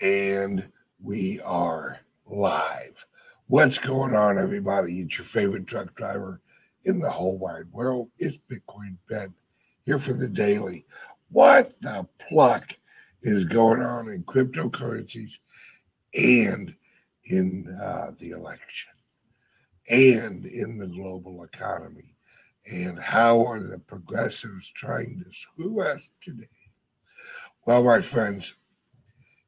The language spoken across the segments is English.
And we are live. What's going on, everybody? It's your favorite truck driver in the whole wide world. It's Bitcoin Ben here for the daily. What the pluck is going on in cryptocurrencies and in uh, the election and in the global economy? And how are the progressives trying to screw us today? Well, my friends,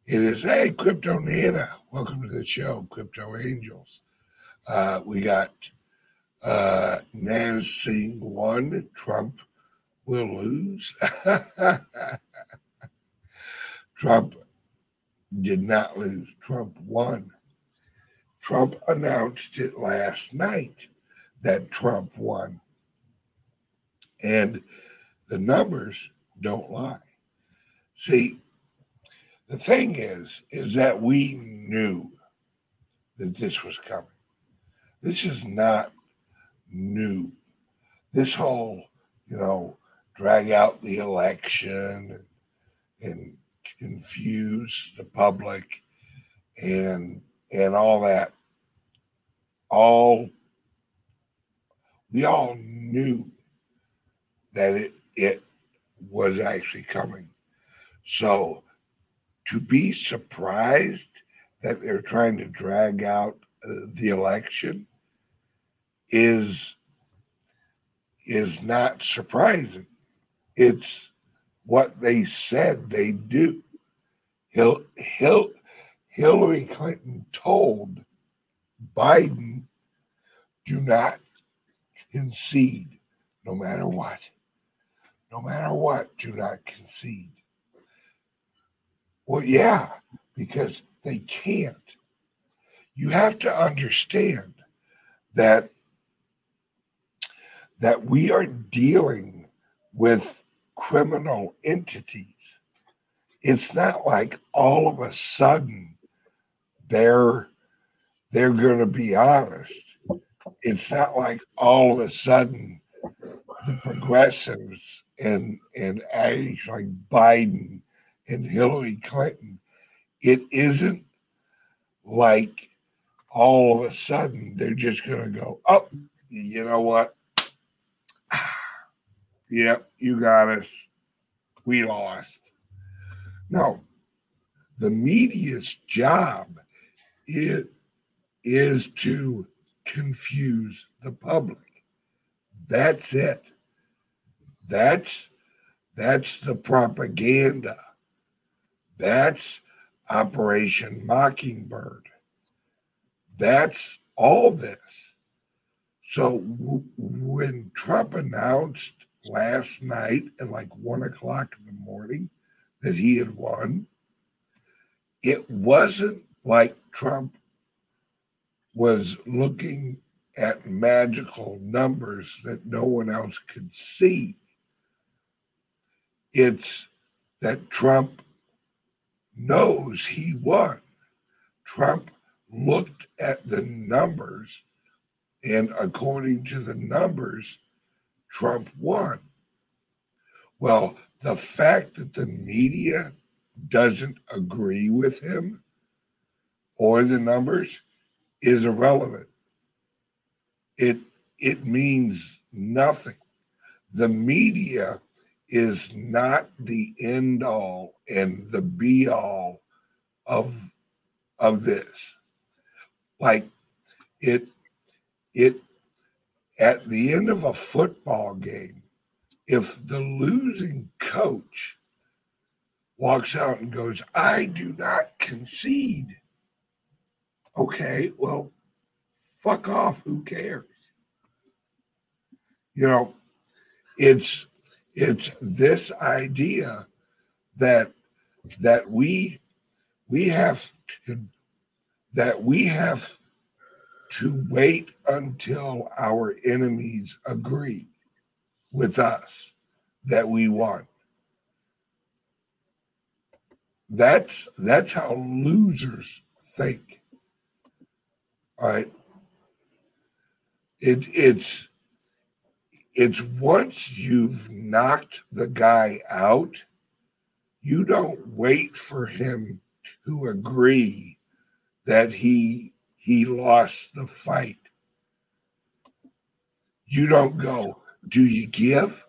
it is, hey, Crypto Nana. Welcome to the show, Crypto Angels. Uh, we got uh, one. Trump will lose. Trump did not lose. Trump won. Trump announced it last night that Trump won. And the numbers don't lie. See, the thing is, is that we knew that this was coming. This is not new. This whole, you know, drag out the election and, and confuse the public and and all that all we all knew that it it was actually coming so to be surprised that they're trying to drag out uh, the election is is not surprising. It's what they said they do. Hil- Hil- Hillary Clinton told Biden, do not concede no matter what. No matter what, do not concede. Well, yeah, because they can't. You have to understand that that we are dealing with criminal entities. It's not like all of a sudden they're they're going to be honest. It's not like all of a sudden the progressives and and acts like Biden and Hillary Clinton, it isn't like all of a sudden they're just going to go, oh, you know what? yep, you got us. We lost. No, the media's job it is to confuse the public. That's it. That's that's the propaganda. That's Operation Mockingbird. That's all this. So w- when Trump announced last night at like one o'clock in the morning that he had won, it wasn't like Trump was looking at magical numbers that no one else could see. It's that Trump knows he won. Trump looked at the numbers, and according to the numbers, Trump won. Well, the fact that the media doesn't agree with him or the numbers is irrelevant. It it means nothing. The media is not the end all and the be all of of this. Like it it at the end of a football game if the losing coach walks out and goes i do not concede okay well fuck off who cares? You know it's it's this idea that that we we have to, that we have to wait until our enemies agree with us that we want. That's that's how losers think. All right. It it's it's once you've knocked the guy out, you don't wait for him to agree that he he lost the fight. You don't go, do you give?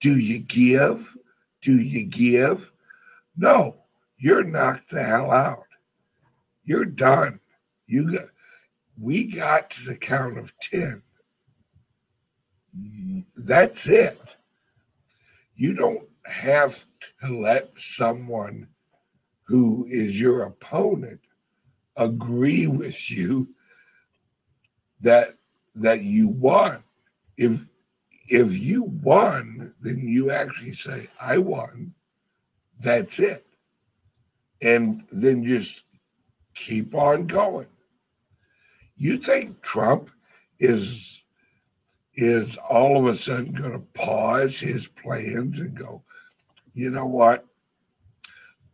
Do you give? Do you give? No, you're knocked the hell out. You're done. You got we got to the count of 10. That's it. You don't have to let someone who is your opponent agree with you that that you won. If if you won, then you actually say, I won. That's it. And then just keep on going. You think Trump is is all of a sudden going to pause his plans and go, you know what?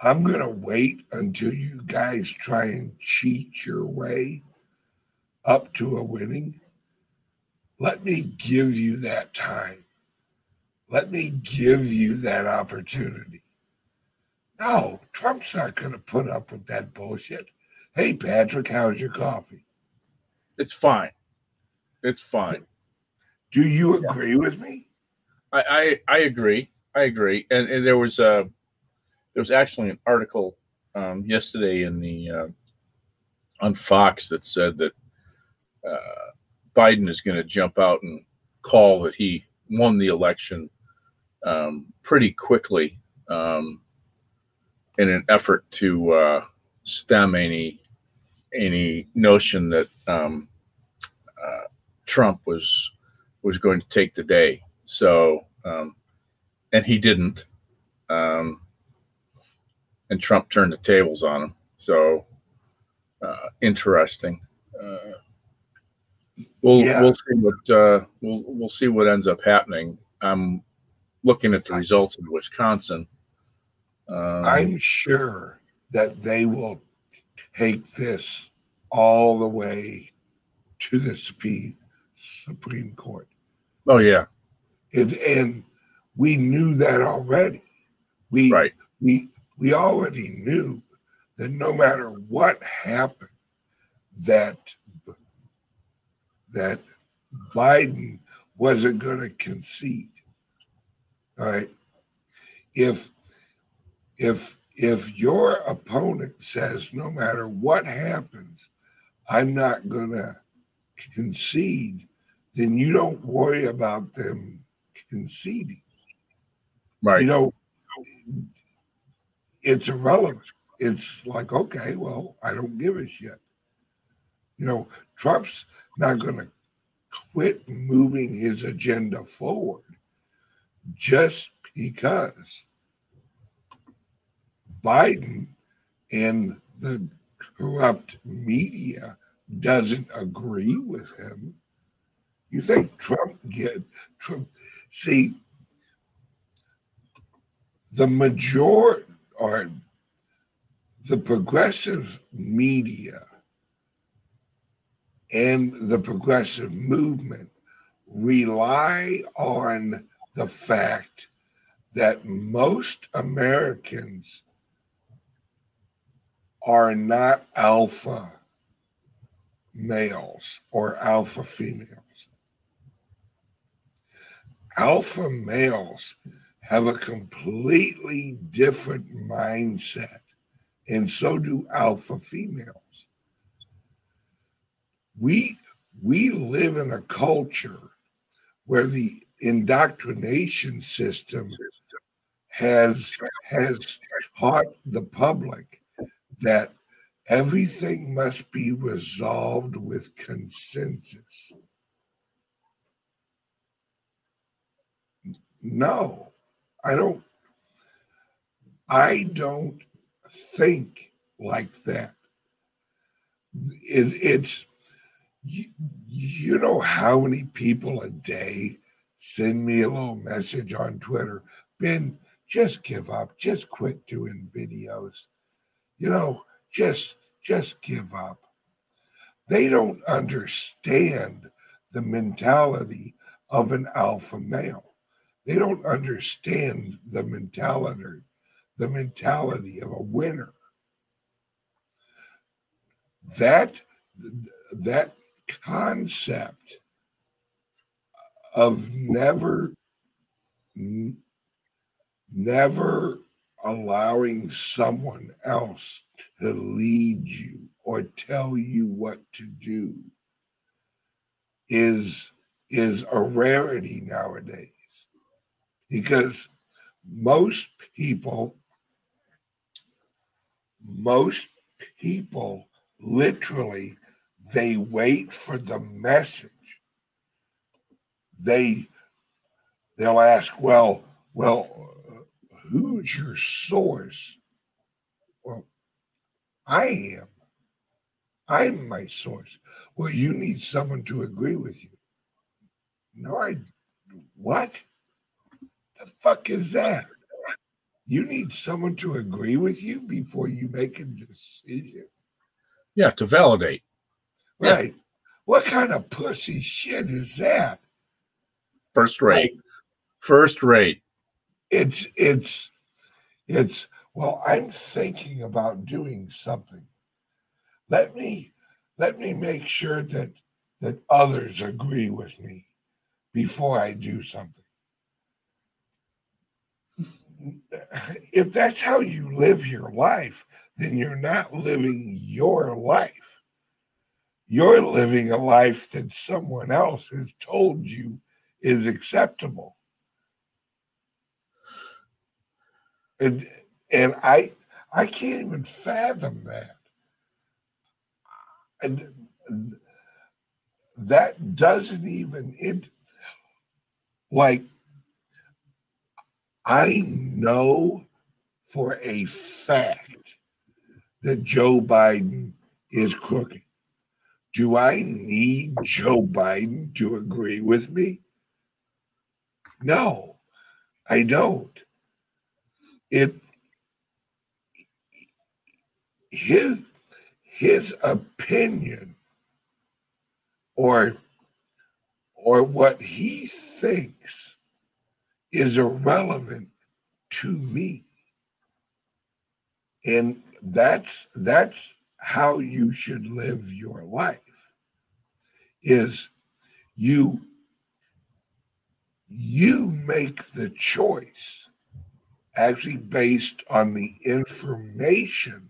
I'm going to wait until you guys try and cheat your way up to a winning. Let me give you that time. Let me give you that opportunity. No, Trump's not going to put up with that bullshit. Hey, Patrick, how's your coffee? It's fine. It's fine. Do you agree yeah. with me? I, I, I agree. I agree. And, and there was a there was actually an article um, yesterday in the uh, on Fox that said that uh, Biden is going to jump out and call that he won the election um, pretty quickly um, in an effort to uh, stem any any notion that um, uh, Trump was was going to take the day. So, um, and he didn't. Um, and Trump turned the tables on him. So, uh, interesting. Uh, we'll yeah. we'll see what uh, we'll we'll see what ends up happening. I'm looking at the results in Wisconsin. Um, I'm sure that they will take this all the way to the Supreme Supreme Court. Oh yeah, and and we knew that already. We right. we we already knew that no matter what happened, that that Biden wasn't going to concede. All right. If if if your opponent says no matter what happens, I'm not going to concede, then you don't worry about them conceding. Right. You know, it's irrelevant. It's like, okay, well, I don't give a shit. You know, Trump's not going to quit moving his agenda forward just because Biden and the corrupt media doesn't agree with him. You think Trump get Trump see the majority or the progressive media and the progressive movement rely on the fact that most Americans are not alpha males or alpha females. Alpha males have a completely different mindset, and so do alpha females. We we live in a culture where the indoctrination system has has taught the public that everything must be resolved with consensus. No, I don't I don't think like that. It, it's you, you know how many people a day send me a little message on Twitter, Ben, just give up, just quit doing videos. You know, just just give up. They don't understand the mentality of an alpha male. They don't understand the mentality, the mentality of a winner. that that concept of never never allowing someone else to lead you or tell you what to do is is a rarity nowadays because most people most people literally they wait for the message. They they'll ask well well who's your source? Well i am. I'm my source. Well you need someone to agree with you. No i what the fuck is that you need someone to agree with you before you make a decision. Yeah, to validate. Right. Yeah. What kind of pussy shit is that? First rate. Like, First rate. It's it's it's well, I'm thinking about doing something. Let me let me make sure that that others agree with me before I do something if that's how you live your life, then you're not living your life. You're living a life that someone else has told you is acceptable. And and I I can't even fathom that. And that doesn't even it like I know for a fact that Joe Biden is crooked. Do I need Joe Biden to agree with me? No, I don't. It his his opinion or or what he thinks is irrelevant to me. And that's that's how you should live your life is you you make the choice actually based on the information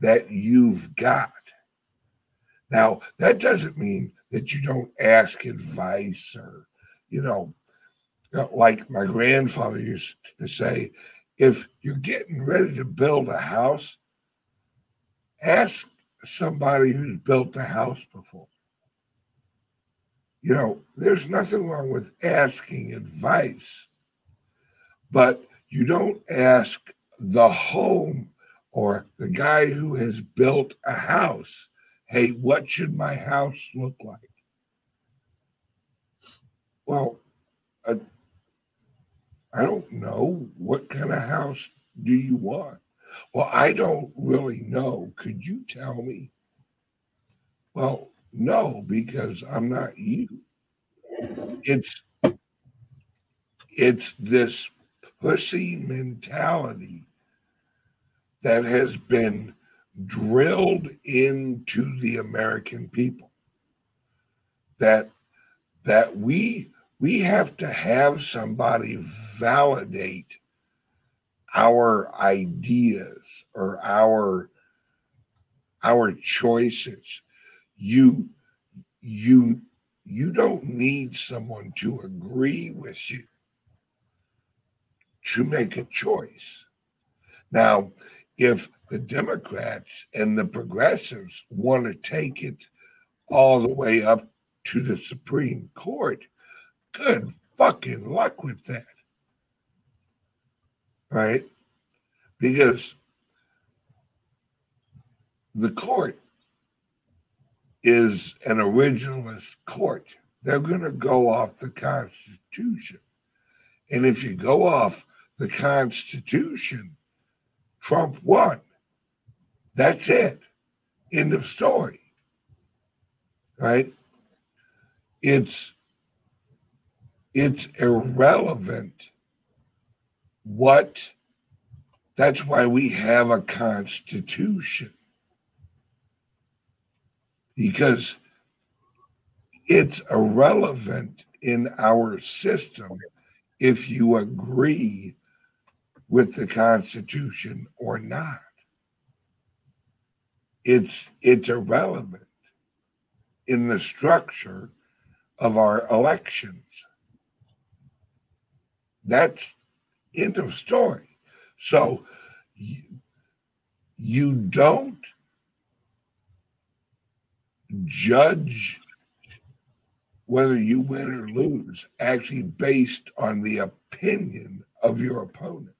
that you've got. Now, that doesn't mean that you don't ask advice or, you know, like my grandfather used to say, if you're getting ready to build a house, ask somebody who's built a house before. You know, there's nothing wrong with asking advice, but you don't ask the home or the guy who has built a house, hey, what should my house look like? Well, a I don't know. What kind of house do you want? Well, I don't really know. Could you tell me? Well, no, because I'm not you. It's it's this pussy mentality that has been drilled into the American people that that we we have to have somebody validate our ideas or our our choices. You you you don't need someone to agree with you to make a choice. Now if the democrats and the progressives want to take it all the way up to the supreme court Good fucking luck with that. Right? Because the court is an originalist court. They're going to go off the Constitution. And if you go off the Constitution, Trump won. That's it. End of story. Right? It's it's irrelevant what that's why we have a constitution because it's irrelevant in our system if you agree with the Constitution or not. It's it's irrelevant in the structure of our elections. That's end of story. So you, you don't judge whether you win or lose actually based on the opinion of your opponent.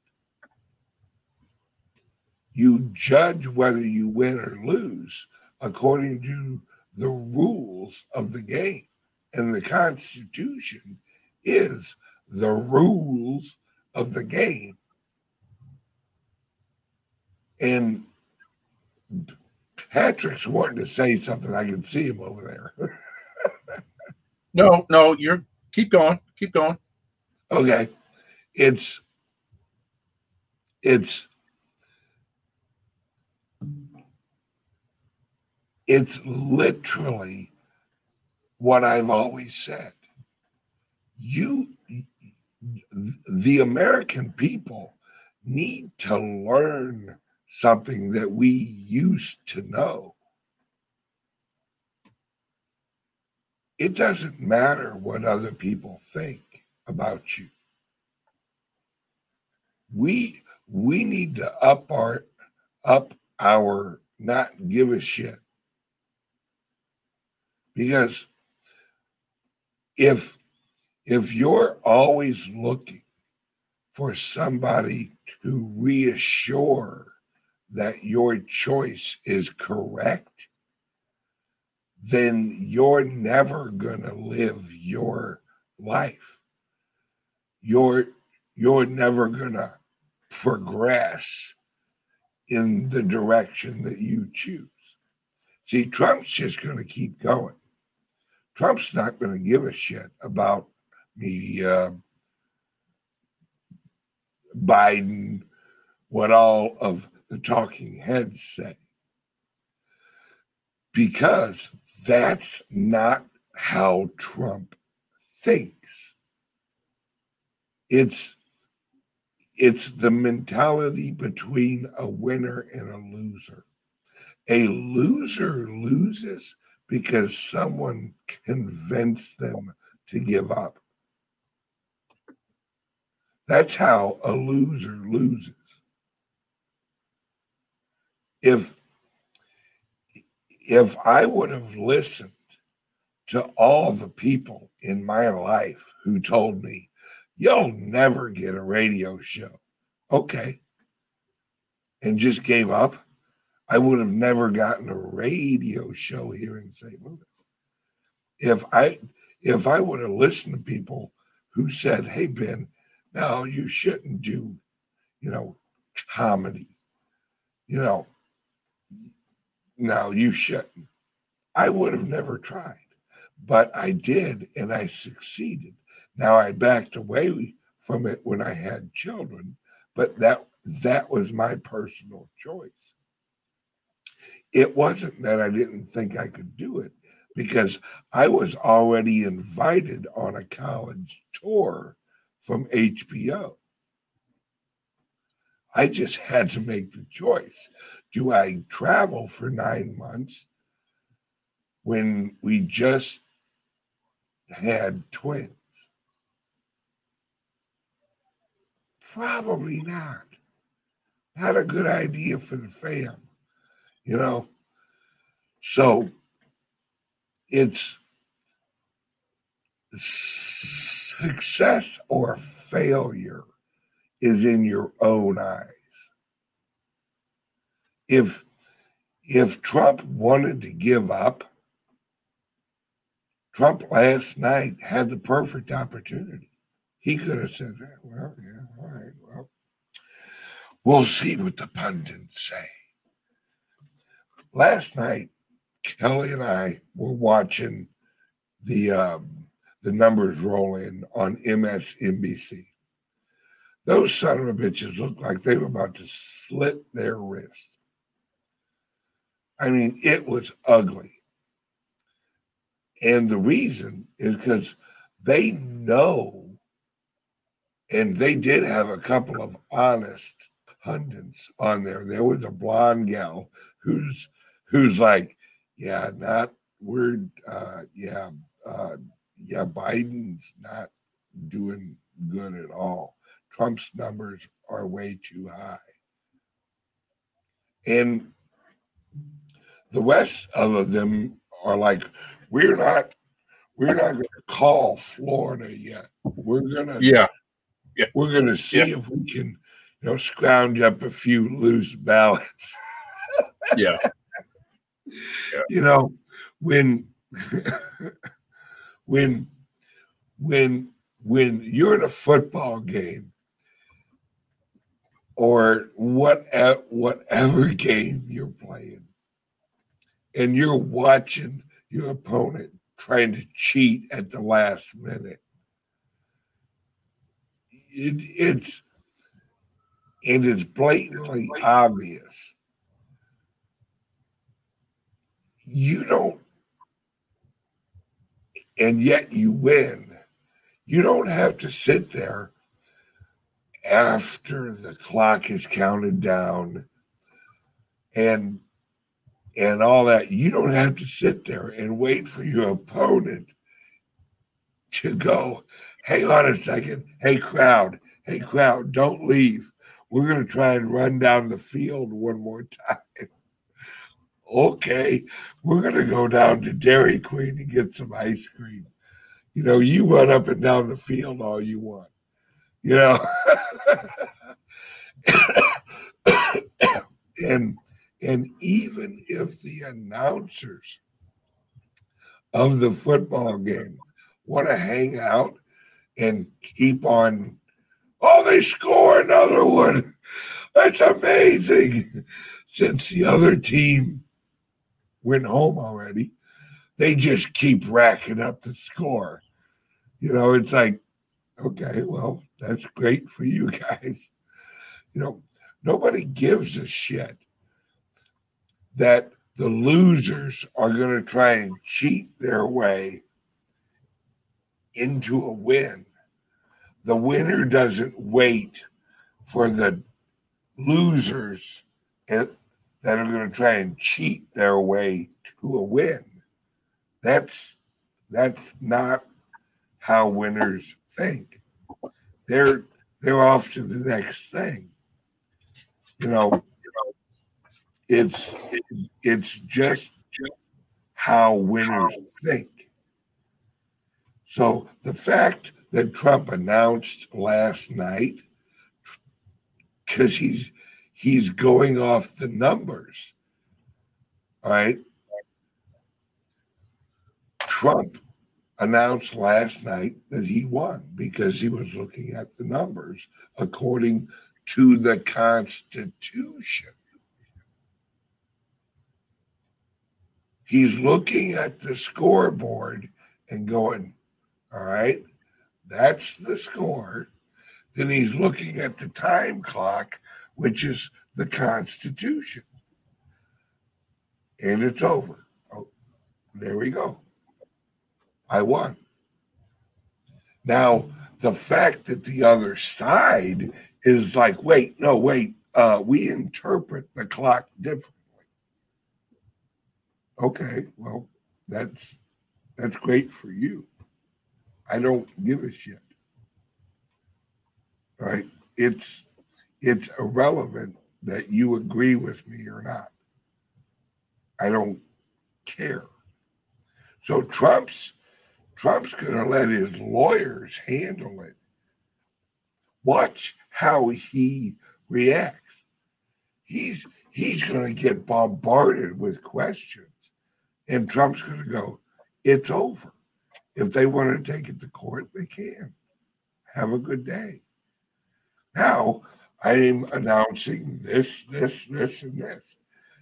You judge whether you win or lose according to the rules of the game. And the Constitution is the rules of the game. And Patrick's wanting to say something. I can see him over there. no, no, you're keep going, keep going. Okay. It's it's it's literally what I've always said. You the American people need to learn something that we used to know. It doesn't matter what other people think about you. We we need to up our up our not give a shit. Because if if you're always looking for somebody to reassure that your choice is correct, then you're never going to live your life. You're you're never going to progress in the direction that you choose. See, Trump's just going to keep going. Trump's not going to give a shit about media, um, Biden, what all of the talking heads say. Because that's not how Trump thinks. It's it's the mentality between a winner and a loser. A loser loses because someone convinced them to give up. That's how a loser loses. If if I would have listened to all the people in my life who told me, you'll never get a radio show. Okay. And just gave up, I would have never gotten a radio show here in St. Louis. If I if I would have listened to people who said, Hey Ben, no, you shouldn't do, you know, comedy. You know, no, you shouldn't. I would have never tried, but I did and I succeeded. Now I backed away from it when I had children, but that that was my personal choice. It wasn't that I didn't think I could do it because I was already invited on a college tour from HBO. I just had to make the choice. Do I travel for nine months when we just had twins? Probably not. Not a good idea for the fam, you know? So it's success or failure is in your own eyes. If if Trump wanted to give up, Trump last night had the perfect opportunity. He could have said, well, yeah, all right, well, we'll see what the pundits say. Last night, Kelly and I were watching the um, the numbers roll in on MSNBC. Those son of a bitches looked like they were about to slit their wrists. I mean, it was ugly. And the reason is because they know, and they did have a couple of honest pundits on there. There was a blonde gal who's who's like, yeah, not we're uh yeah, uh yeah, Biden's not doing good at all. Trump's numbers are way too high. And the rest of them are like, we're not we're not going to call Florida yet. We're gonna yeah, yeah. We're gonna see yeah. if we can, you know, scrounge up a few loose ballots. yeah. yeah. You know, when when when when you're in a football game or what whatever game you're playing and you're watching your opponent trying to cheat at the last minute it, it's it is blatantly obvious you don't and yet you win. You don't have to sit there after the clock is counted down and and all that. You don't have to sit there and wait for your opponent to go hang on a second. Hey crowd. Hey crowd. Don't leave. We're going to try and run down the field one more time okay we're going to go down to dairy queen and get some ice cream. You know you run up and down the field all you want you know? And and even if the announcers of the football game want to hang out and keep on oh they score another one. That's amazing. Since the other team went home already they just keep racking up the score you know it's like okay well that's great for you guys. You know, nobody gives a shit that the losers are going to try and cheat their way into a win. The winner doesn't wait for the losers that are going to try and cheat their way to a win. That's that's not how winners think they're they're off to the next thing. You know, it's it's just how winners think. So the fact that Trump announced last night, because he's he's going off the numbers, all right. Trump announced last night that he won because he was looking at the numbers according to the Constitution. He's looking at the scoreboard and going, All right, that's the score. Then he's looking at the time clock, which is the Constitution. And it's over. Oh, there we go. I won. Now, the fact that the other side is like, wait, no, wait, uh, we interpret the clock differently. Okay, well, that's that's great for you. I don't give a shit. Right? It's it's irrelevant that you agree with me or not. I don't care. So Trump's Trump's going to let his lawyers handle it. Watch how he reacts. He's he's going to get bombarded with questions, and Trump's going to go, "It's over." If they want to take it to court, they can. Have a good day. Now I'm announcing this, this, this, and this.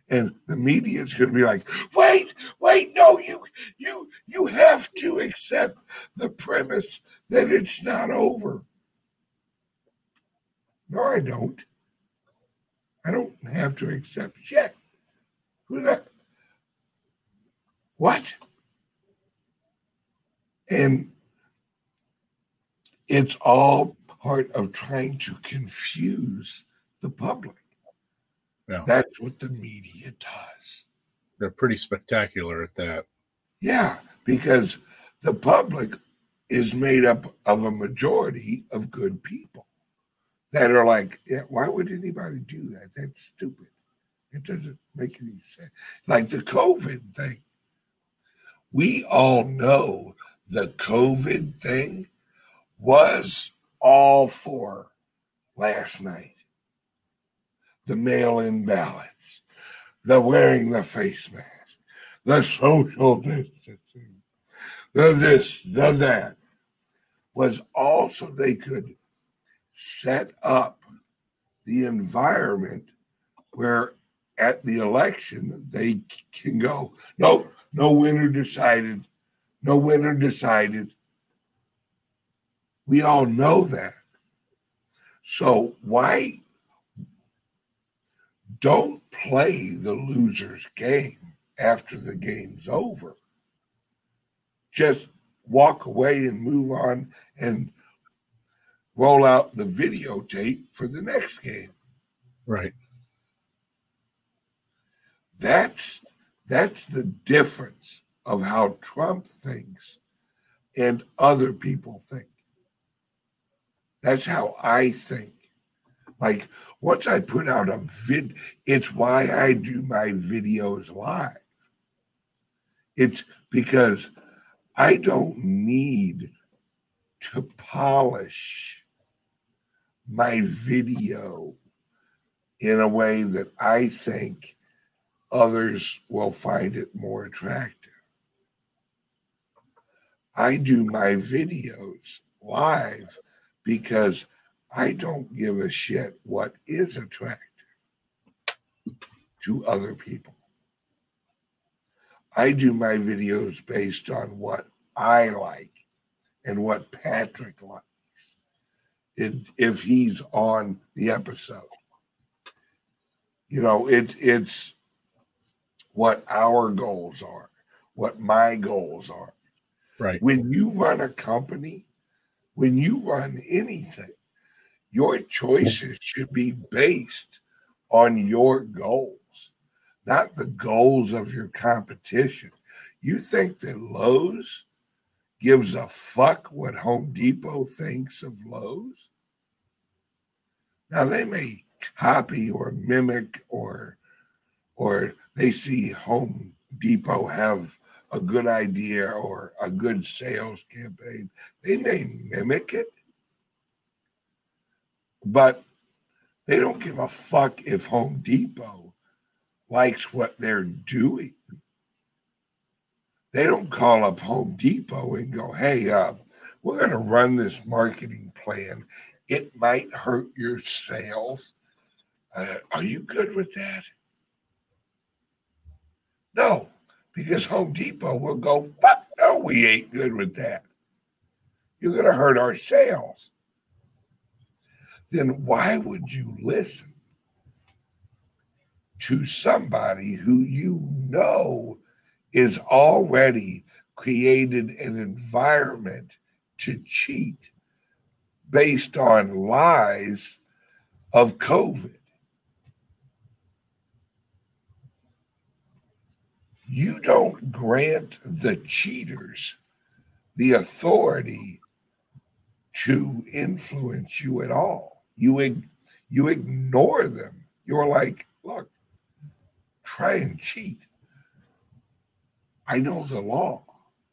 And the media is going to be like wait wait no you you you have to accept the premise that it's not over. No i don't. I don't have to accept shit. Who that what? And it's all part of trying to confuse the public. Yeah. That's what the media does. They're pretty spectacular at that. Yeah, because the public is made up of a majority of good people that are like, yeah, why would anybody do that? That's stupid. It doesn't make any sense. Like the COVID thing. We all know the COVID thing was all for last night. The mail in ballots, the wearing the face mask, the social distancing, the this, the that was also they could set up the environment where at the election they can go, nope, no winner decided, no winner decided. We all know that. So why don't play the loser's game after the game's over? Just walk away and move on and roll out the videotape for the next game. Right. That's that's the difference of how Trump thinks and other people think. That's how I think. Like once I put out a vid, it's why I do my videos live. It's because I don't need to polish my video in a way that I think others will find it more attractive. I do my videos live because I don't give a shit what is attractive to other people. I do my videos based on what I like and what Patrick likes. It, if he's on the episode, you know, it, it's what our goals are, what my goals are. Right. When you run a company, when you run anything, your choices should be based on your goals, not the goals of your competition. You think that Lowe's gives a fuck what Home Depot thinks of Lowe's? Now they may copy or mimic or or they see Home Depot have a good idea or a good sales campaign. They may mimic it, but they don't give a fuck if Home Depot likes what they're doing. They don't call up Home Depot and go, hey, uh, we're going to run this marketing plan. It might hurt your sales. Uh, are you good with that? No, because Home Depot will go, fuck no, we ain't good with that. You're going to hurt our sales. Then why would you listen to somebody who you know is already created an environment to cheat based on lies of COVID? You don't grant the cheaters the authority to influence you at all. You you ignore them. You're like, look, try and cheat. I know the law.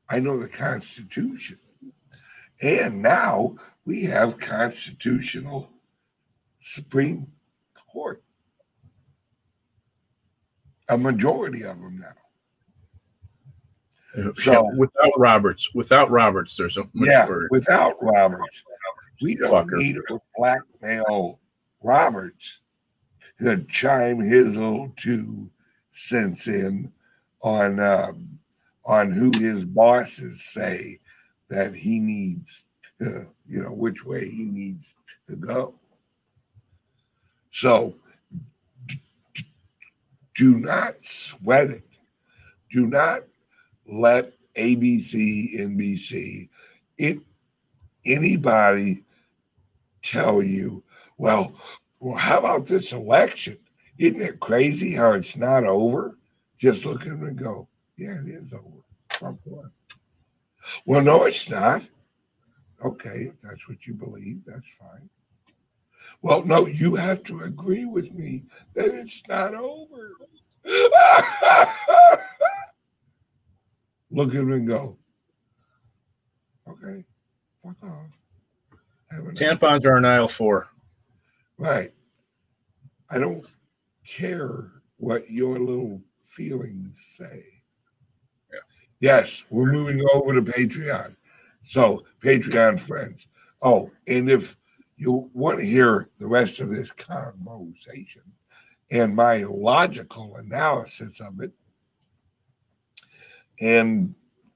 I know the Constitution. And now we have constitutional Supreme Court. A majority of them now. So without Roberts, without Roberts, there's a much yeah. Without Roberts, we don't Fucker. need to blackmail Roberts to chime his little two cents in on um, on who his bosses say that he needs, to, you know, which way he needs to go. So do not sweat it. Do not let ABC, NBC, it anybody tell you, well, well, how about this election? Isn't it crazy how it's not over? Just look at them and go, yeah, it is over. Well, no, it's not. Okay, if that's what you believe, that's fine. Well, no, you have to agree with me that it's not over. Look at him and go, okay, fuck off. Tampons are an aisle four. Right. I don't care what your little feelings say. Yeah. Yes, we're moving over to Patreon. So, Patreon friends. Oh, and if you want to hear the rest of this conversation and my logical analysis of it and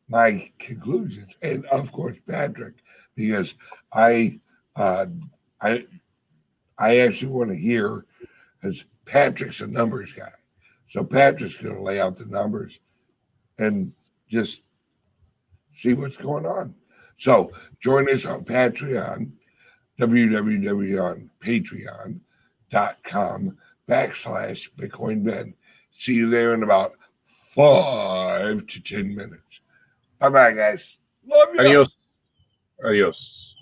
my conclusions, and of course, Patrick, because I, uh, I, I actually want to hear, as Patrick's a numbers guy, so Patrick's going to lay out the numbers and just see what's going on. So join us on Patreon, www.patreon.com backslash Bitcoin Ben. See you there in about five to 10 minutes. Bye bye, guys. Love you. Adios. Adios.